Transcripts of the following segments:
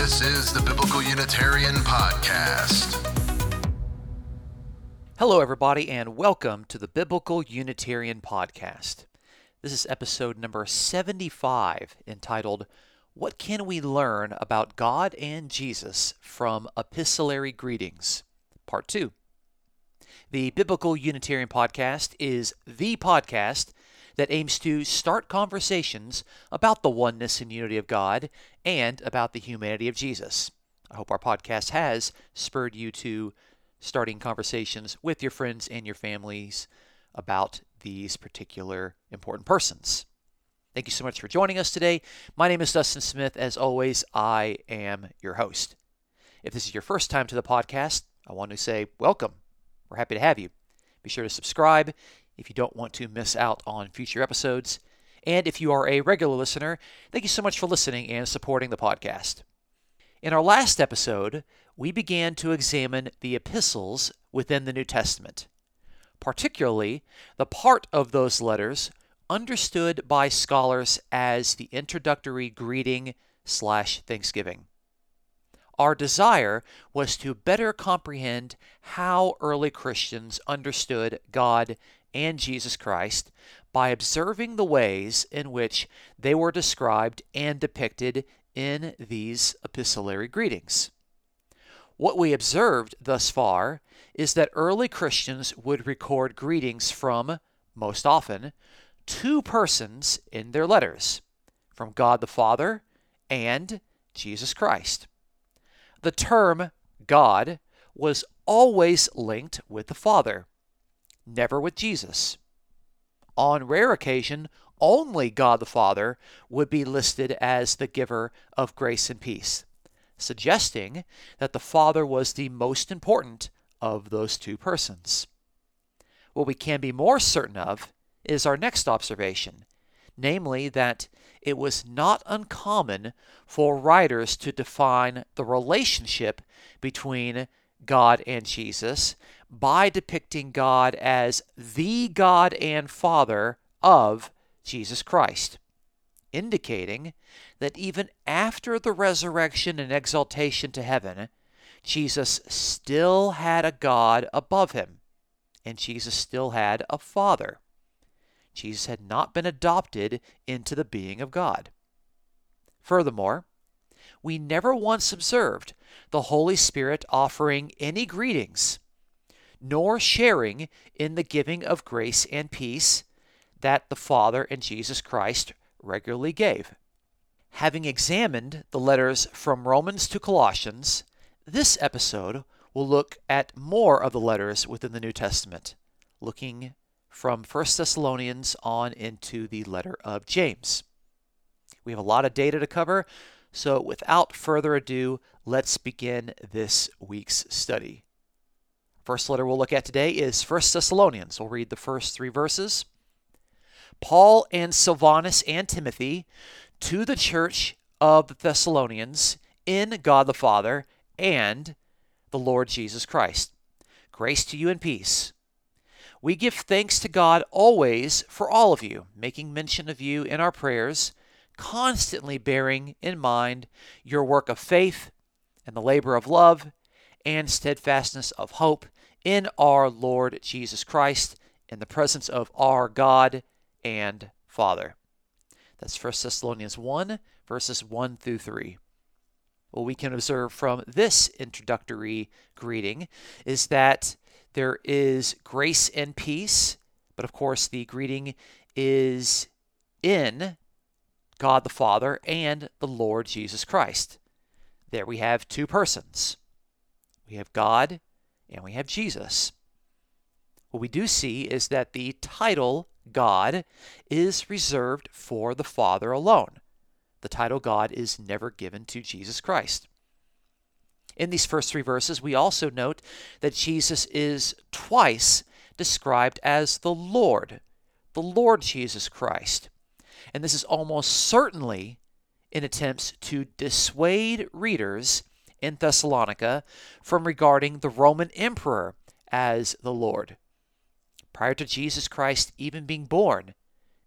This is the Biblical Unitarian Podcast. Hello, everybody, and welcome to the Biblical Unitarian Podcast. This is episode number 75 entitled, What Can We Learn About God and Jesus from Epistolary Greetings? Part 2. The Biblical Unitarian Podcast is the podcast that aims to start conversations about the oneness and unity of God and about the humanity of Jesus. I hope our podcast has spurred you to starting conversations with your friends and your families about these particular important persons. Thank you so much for joining us today. My name is Dustin Smith. As always, I am your host. If this is your first time to the podcast, I want to say welcome. We're happy to have you. Be sure to subscribe if you don't want to miss out on future episodes. And if you are a regular listener, thank you so much for listening and supporting the podcast. In our last episode, we began to examine the epistles within the New Testament, particularly the part of those letters understood by scholars as the introductory greeting slash thanksgiving. Our desire was to better comprehend how early Christians understood God and Jesus Christ by observing the ways in which they were described and depicted in these epistolary greetings. What we observed thus far is that early Christians would record greetings from, most often, two persons in their letters from God the Father and Jesus Christ. The term God was always linked with the Father never with Jesus. On rare occasion, only God the Father would be listed as the giver of grace and peace, suggesting that the Father was the most important of those two persons. What we can be more certain of is our next observation, namely that it was not uncommon for writers to define the relationship between God and Jesus by depicting God as the God and Father of Jesus Christ, indicating that even after the resurrection and exaltation to heaven, Jesus still had a God above him, and Jesus still had a Father. Jesus had not been adopted into the being of God. Furthermore, we never once observed the Holy Spirit offering any greetings, nor sharing in the giving of grace and peace that the Father and Jesus Christ regularly gave. Having examined the letters from Romans to Colossians, this episode will look at more of the letters within the New Testament, looking from 1 Thessalonians on into the letter of James. We have a lot of data to cover, so, without further ado, let's begin this week's study. First letter we'll look at today is 1 Thessalonians. We'll read the first three verses. Paul and Silvanus and Timothy to the church of the Thessalonians in God the Father and the Lord Jesus Christ. Grace to you and peace. We give thanks to God always for all of you, making mention of you in our prayers constantly bearing in mind your work of faith and the labor of love and steadfastness of hope in our Lord Jesus Christ in the presence of our God and Father. That's 1 Thessalonians 1, verses 1 through 3. What we can observe from this introductory greeting is that there is grace and peace, but of course, the greeting is in God the Father and the Lord Jesus Christ. There we have two persons. We have God and we have Jesus. What we do see is that the title God is reserved for the Father alone. The title God is never given to Jesus Christ. In these first three verses, we also note that Jesus is twice described as the Lord, the Lord Jesus Christ and this is almost certainly in attempts to dissuade readers in Thessalonica from regarding the Roman emperor as the Lord. Prior to Jesus Christ even being born,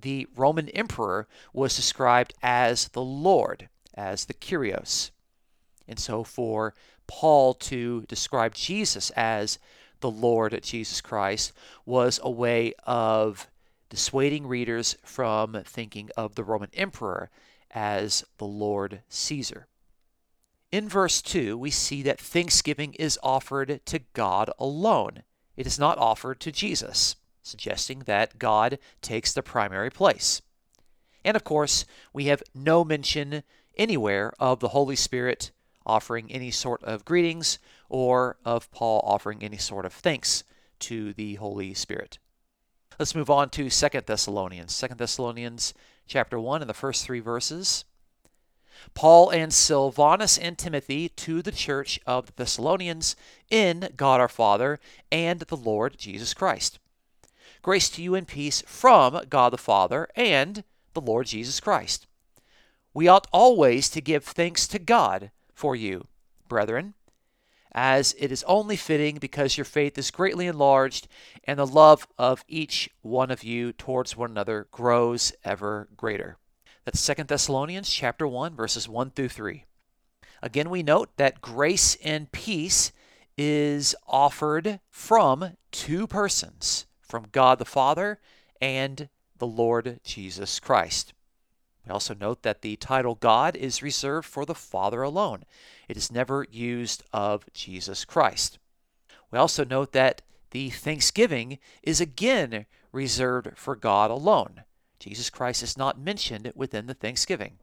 the Roman emperor was described as the Lord, as the Kyrios. And so for Paul to describe Jesus as the Lord Jesus Christ was a way of dissuading readers from thinking of the Roman emperor as the Lord Caesar. In verse 2, we see that thanksgiving is offered to God alone. It is not offered to Jesus, suggesting that God takes the primary place. And of course, we have no mention anywhere of the Holy Spirit offering any sort of greetings or of Paul offering any sort of thanks to the Holy Spirit. Let's move on to Second Thessalonians. Second Thessalonians chapter 1 and the first 3 verses. Paul and Silvanus and Timothy to the church of the Thessalonians in God our Father and the Lord Jesus Christ. Grace to you and peace from God the Father and the Lord Jesus Christ. We ought always to give thanks to God for you, brethren, as it is only fitting because your faith is greatly enlarged and the love of each one of you towards one another grows ever greater. That's 2 Thessalonians chapter 1 verses 1 through 3. Again we note that grace and peace is offered from two persons, from God the Father and the Lord Jesus Christ. We also note that the title God is reserved for the Father alone. It is never used of Jesus Christ. We also note that the thanksgiving is again reserved for God alone. Jesus Christ is not mentioned within the thanksgiving.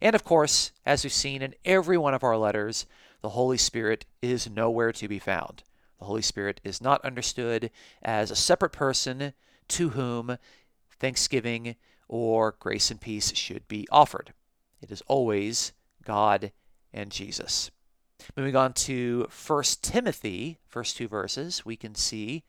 And of course, as we've seen in every one of our letters, the Holy Spirit is nowhere to be found. The Holy Spirit is not understood as a separate person to whom thanksgiving or grace and peace should be offered. It is always God and Jesus. Moving on to 1 Timothy, first two verses, we can see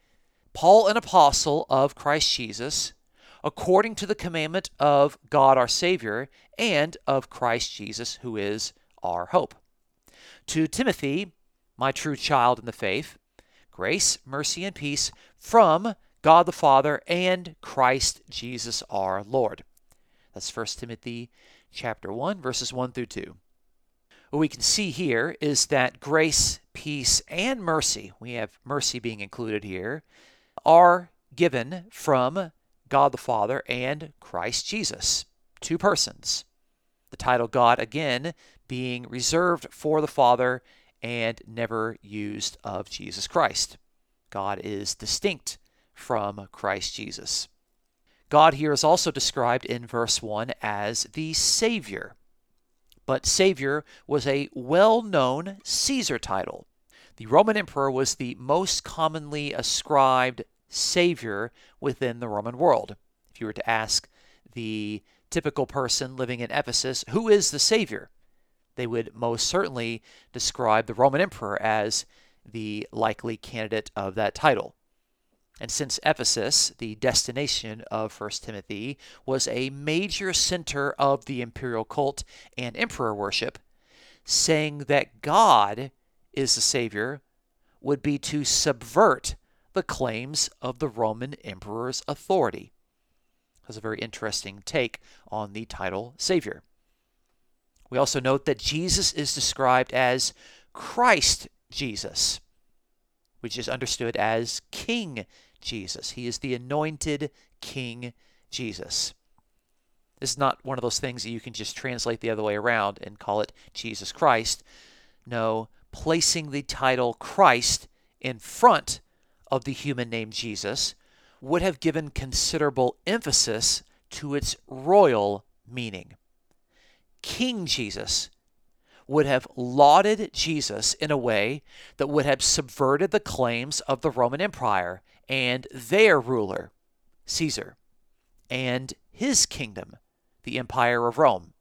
Paul, an apostle of Christ Jesus, according to the commandment of God our Savior and of Christ Jesus, who is our hope. To Timothy, my true child in the faith, grace, mercy, and peace from God the Father and Christ Jesus our Lord. That's 1 Timothy chapter 1 verses 1 through 2. What we can see here is that grace, peace, and mercy, we have mercy being included here, are given from God the Father and Christ Jesus, two persons. The title God, again, being reserved for the Father and never used of Jesus Christ. God is distinct from Christ Jesus. God here is also described in verse 1 as the Savior. But Savior was a well known Caesar title. The Roman emperor was the most commonly ascribed Savior within the Roman world. If you were to ask the typical person living in Ephesus, who is the Savior? They would most certainly describe the Roman emperor as the likely candidate of that title. And since Ephesus, the destination of 1 Timothy, was a major center of the imperial cult and emperor worship, saying that God is the Savior would be to subvert the claims of the Roman emperor's authority. That's a very interesting take on the title Savior. We also note that Jesus is described as Christ Jesus, which is understood as King Jesus. He is the anointed King Jesus. This is not one of those things that you can just translate the other way around and call it Jesus Christ. No, placing the title Christ in front of the human name Jesus would have given considerable emphasis to its royal meaning. King Jesus would have lauded Jesus in a way that would have subverted the claims of the Roman Empire and their ruler, Caesar, and his kingdom, the Empire of Rome.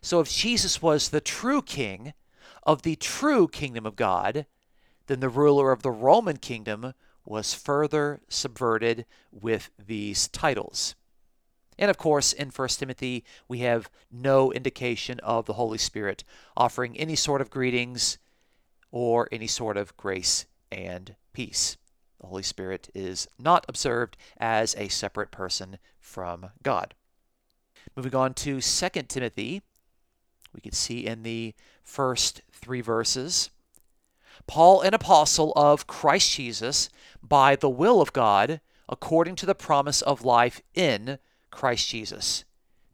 So if Jesus was the true king of the true kingdom of God, then the ruler of the Roman kingdom was further subverted with these titles. And of course, in 1 Timothy, we have no indication of the Holy Spirit offering any sort of greetings or any sort of grace and peace. The Holy Spirit is not observed as a separate person from God. Moving on to 2 Timothy, we can see in the first three verses. Paul, an apostle of Christ Jesus, by the will of God, according to the promise of life in Christ Jesus.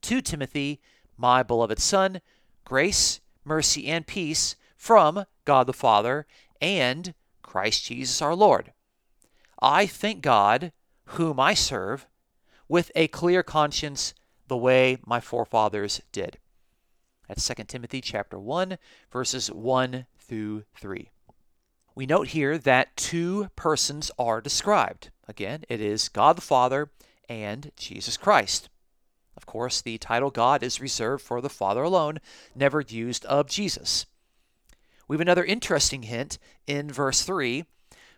To Timothy, my beloved Son, grace, mercy, and peace from God the Father and Christ Jesus our Lord. I thank God, whom I serve, with a clear conscience, the way my forefathers did. That's 2 Timothy chapter 1, verses 1 through 3. We note here that two persons are described. Again, it is God the Father and Jesus Christ. Of course, the title God is reserved for the Father alone, never used of Jesus. We have another interesting hint in verse 3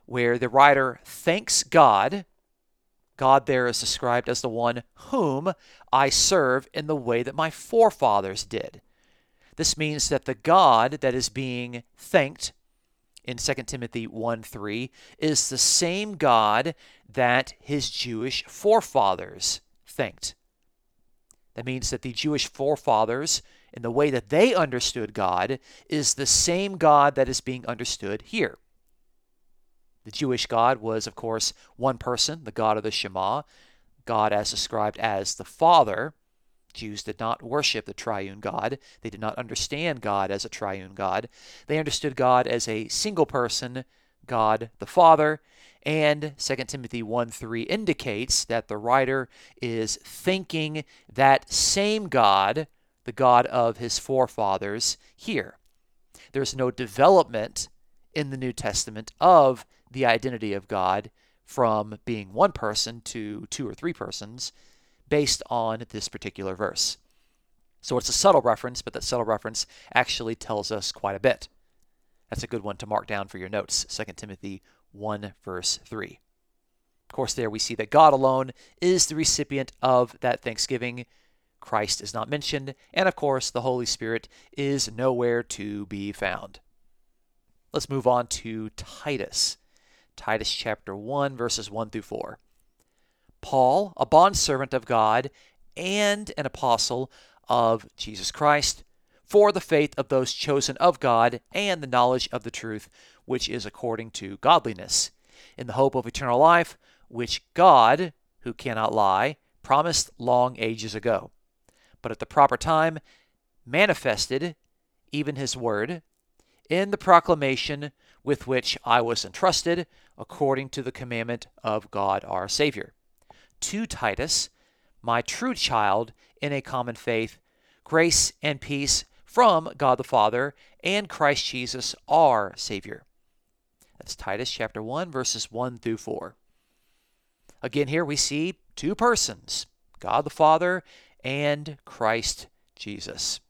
where the writer thanks God. God there is described as the one whom I serve in the way that my forefathers did. This means that the God that is being thanked in 2 Timothy 1 3 is the same God that his Jewish forefathers thanked. That means that the Jewish forefathers, in the way that they understood God, is the same God that is being understood here. The Jewish God was, of course, one person, the God of the Shema, God as described as the Father. Jews did not worship the triune God. They did not understand God as a triune God. They understood God as a single person, God the Father. And 2 Timothy 1 3 indicates that the writer is thinking that same God, the God of his forefathers, here. There's no development in the New Testament of the identity of God from being one person to two or three persons based on this particular verse. So it's a subtle reference, but that subtle reference actually tells us quite a bit. That's a good one to mark down for your notes 2 Timothy 1, verse 3. Of course, there we see that God alone is the recipient of that thanksgiving. Christ is not mentioned, and of course, the Holy Spirit is nowhere to be found. Let's move on to Titus. Titus chapter 1, verses 1 through 4. Paul, a bondservant of God and an apostle of Jesus Christ, for the faith of those chosen of God and the knowledge of the truth, which is according to godliness, in the hope of eternal life, which God, who cannot lie, promised long ages ago, but at the proper time manifested even his word in the proclamation with which I was entrusted, according to the commandment of God our Savior. To Titus, my true child in a common faith, grace and peace from God the Father and Christ Jesus our Savior. That's Titus chapter 1, verses 1 through 4. Again, here we see two persons God the Father and Christ Jesus.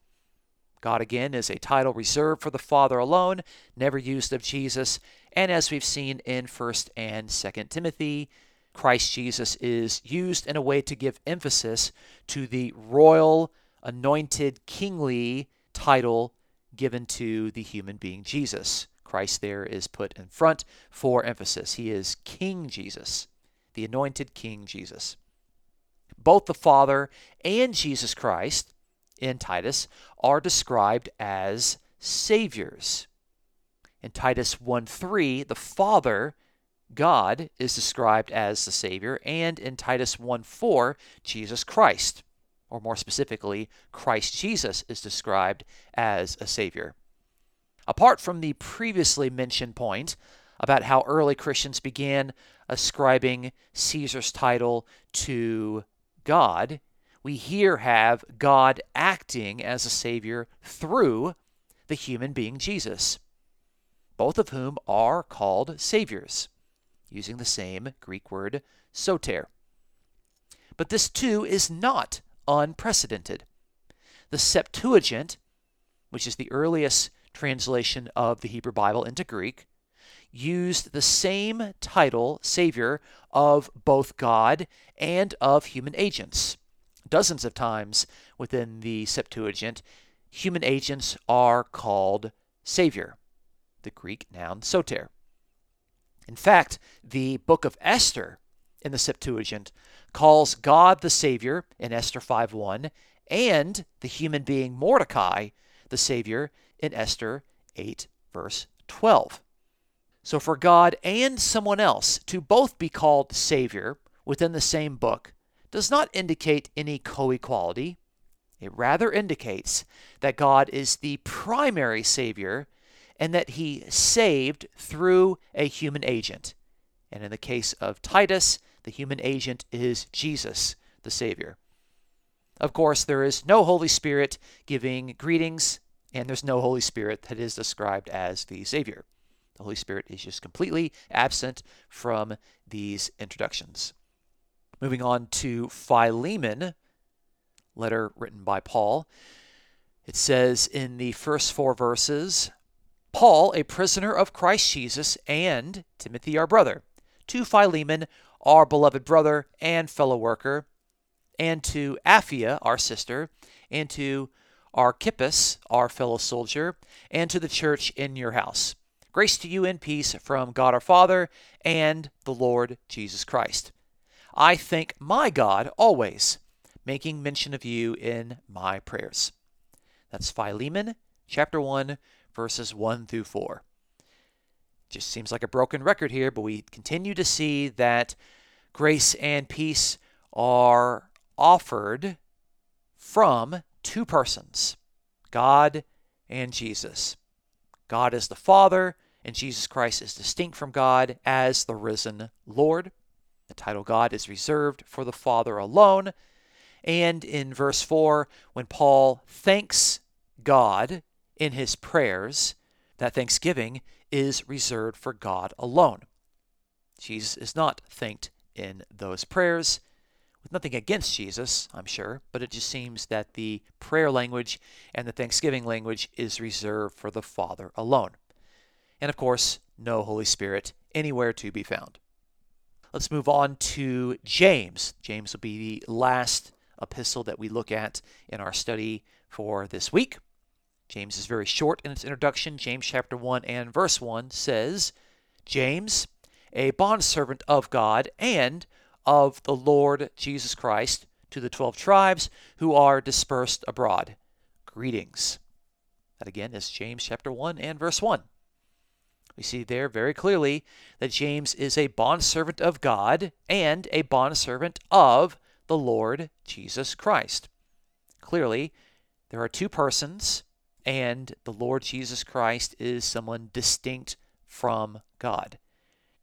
God again is a title reserved for the Father alone, never used of Jesus. And as we've seen in 1st and 2nd Timothy, Christ Jesus is used in a way to give emphasis to the royal, anointed, kingly title given to the human being Jesus. Christ there is put in front for emphasis. He is King Jesus, the anointed King Jesus. Both the Father and Jesus Christ in Titus are described as saviors. In Titus 1 3, the Father, God, is described as the Savior, and in Titus 1 4, Jesus Christ, or more specifically, Christ Jesus, is described as a Savior. Apart from the previously mentioned point about how early Christians began ascribing Caesar's title to God, we here have God acting as a Savior through the human being Jesus, both of whom are called Saviors, using the same Greek word soter. But this too is not unprecedented. The Septuagint, which is the earliest translation of the Hebrew Bible into Greek, used the same title, Savior, of both God and of human agents dozens of times within the Septuagint, human agents are called Savior, the Greek noun soter. In fact, the book of Esther in the Septuagint calls God the Savior in Esther 5:1 and the human being Mordecai the Savior in Esther 8, verse 12. So, for God and someone else to both be called Savior within the same book does not indicate any co equality. It rather indicates that God is the primary Savior and that He saved through a human agent. And in the case of Titus, the human agent is Jesus, the Savior. Of course, there is no Holy Spirit giving greetings, and there's no Holy Spirit that is described as the Savior. The Holy Spirit is just completely absent from these introductions. Moving on to Philemon, letter written by Paul. It says in the first four verses Paul, a prisoner of Christ Jesus, and Timothy, our brother, to Philemon, our beloved brother and fellow worker, and to Apphia, our sister, and to Archippus, our fellow soldier, and to the church in your house. Grace to you and peace from God our Father and the Lord Jesus Christ. I thank my God always, making mention of you in my prayers. That's Philemon chapter 1, verses 1 through 4. Just seems like a broken record here, but we continue to see that grace and peace are offered from two persons God and Jesus. God is the Father, and Jesus Christ is distinct from God as the risen Lord. The title God is reserved for the Father alone. And in verse 4, when Paul thanks God in his prayers, that thanksgiving is reserved for God alone. Jesus is not thanked in those prayers with nothing against Jesus, I'm sure, but it just seems that the prayer language and the thanksgiving language is reserved for the Father alone. And of course, no Holy Spirit anywhere to be found. Let's move on to James. James will be the last epistle that we look at in our study for this week. James is very short in its introduction. James chapter 1 and verse 1 says, James, a bondservant of God and of the Lord Jesus Christ to the 12 tribes who are dispersed abroad. Greetings. That again is James chapter 1 and verse 1. We see there very clearly that James is a bondservant of God and a bondservant of the Lord Jesus Christ. Clearly, there are two persons, and the Lord Jesus Christ is someone distinct from God.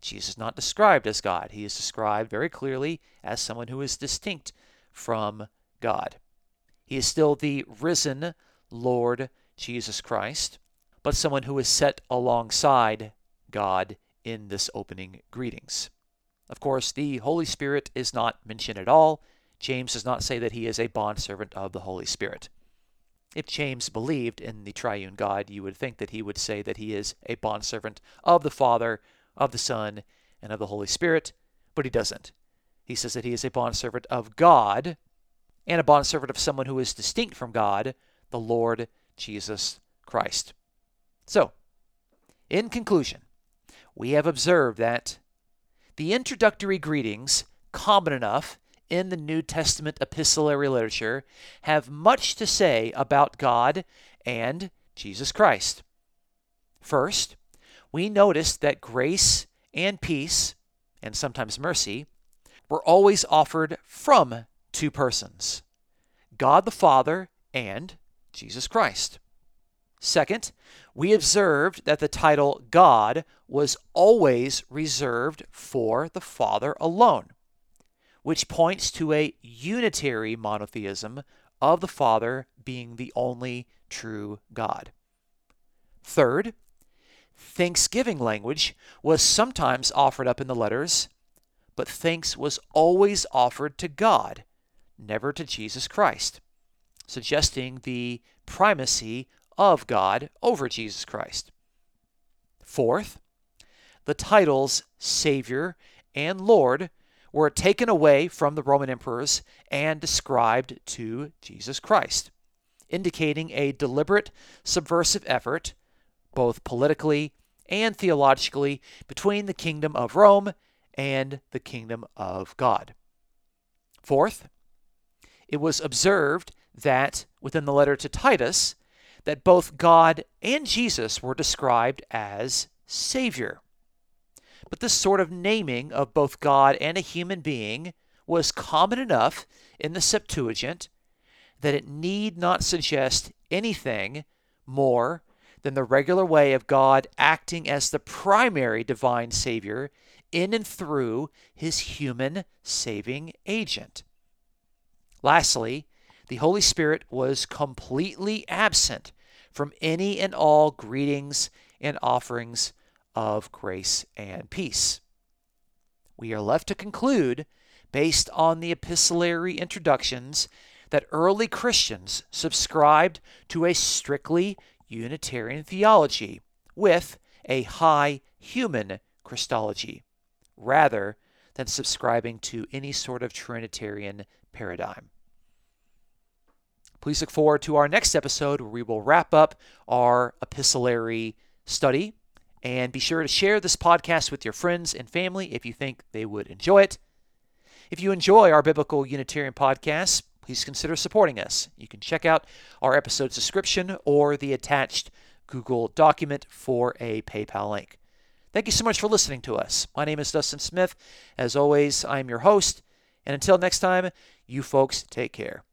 Jesus is not described as God. He is described very clearly as someone who is distinct from God. He is still the risen Lord Jesus Christ, but someone who is set alongside God in this opening greetings. Of course, the Holy Spirit is not mentioned at all. James does not say that he is a bondservant of the Holy Spirit. If James believed in the triune God, you would think that he would say that he is a bondservant of the Father of the Son, and of the Holy Spirit, but he doesn't. He says that he is a bondservant of God and a bondservant of someone who is distinct from God, the Lord Jesus Christ. So, in conclusion, we have observed that the introductory greetings, common enough in the New Testament epistolary literature, have much to say about God and Jesus Christ. First, we noticed that grace and peace, and sometimes mercy, were always offered from two persons God the Father and Jesus Christ. Second, we observed that the title God was always reserved for the Father alone, which points to a unitary monotheism of the Father being the only true God. Third, Thanksgiving language was sometimes offered up in the letters, but thanks was always offered to God, never to Jesus Christ, suggesting the primacy of God over Jesus Christ. Fourth, the titles Savior and Lord were taken away from the Roman emperors and described to Jesus Christ, indicating a deliberate subversive effort both politically and theologically, between the kingdom of Rome and the kingdom of God. Fourth, it was observed that within the letter to Titus, that both God and Jesus were described as Savior. But this sort of naming of both God and a human being was common enough in the Septuagint that it need not suggest anything more than the regular way of God acting as the primary divine Savior in and through his human saving agent. Lastly, the Holy Spirit was completely absent from any and all greetings and offerings of grace and peace. We are left to conclude, based on the epistolary introductions, that early Christians subscribed to a strictly Unitarian theology with a high human Christology, rather than subscribing to any sort of Trinitarian paradigm. Please look forward to our next episode where we will wrap up our epistolary study. And be sure to share this podcast with your friends and family if you think they would enjoy it. If you enjoy our Biblical Unitarian podcast, please consider supporting us. You can check out our episode description or the attached Google document for a PayPal link. Thank you so much for listening to us. My name is Dustin Smith. As always, I'm your host. And until next time, you folks take care.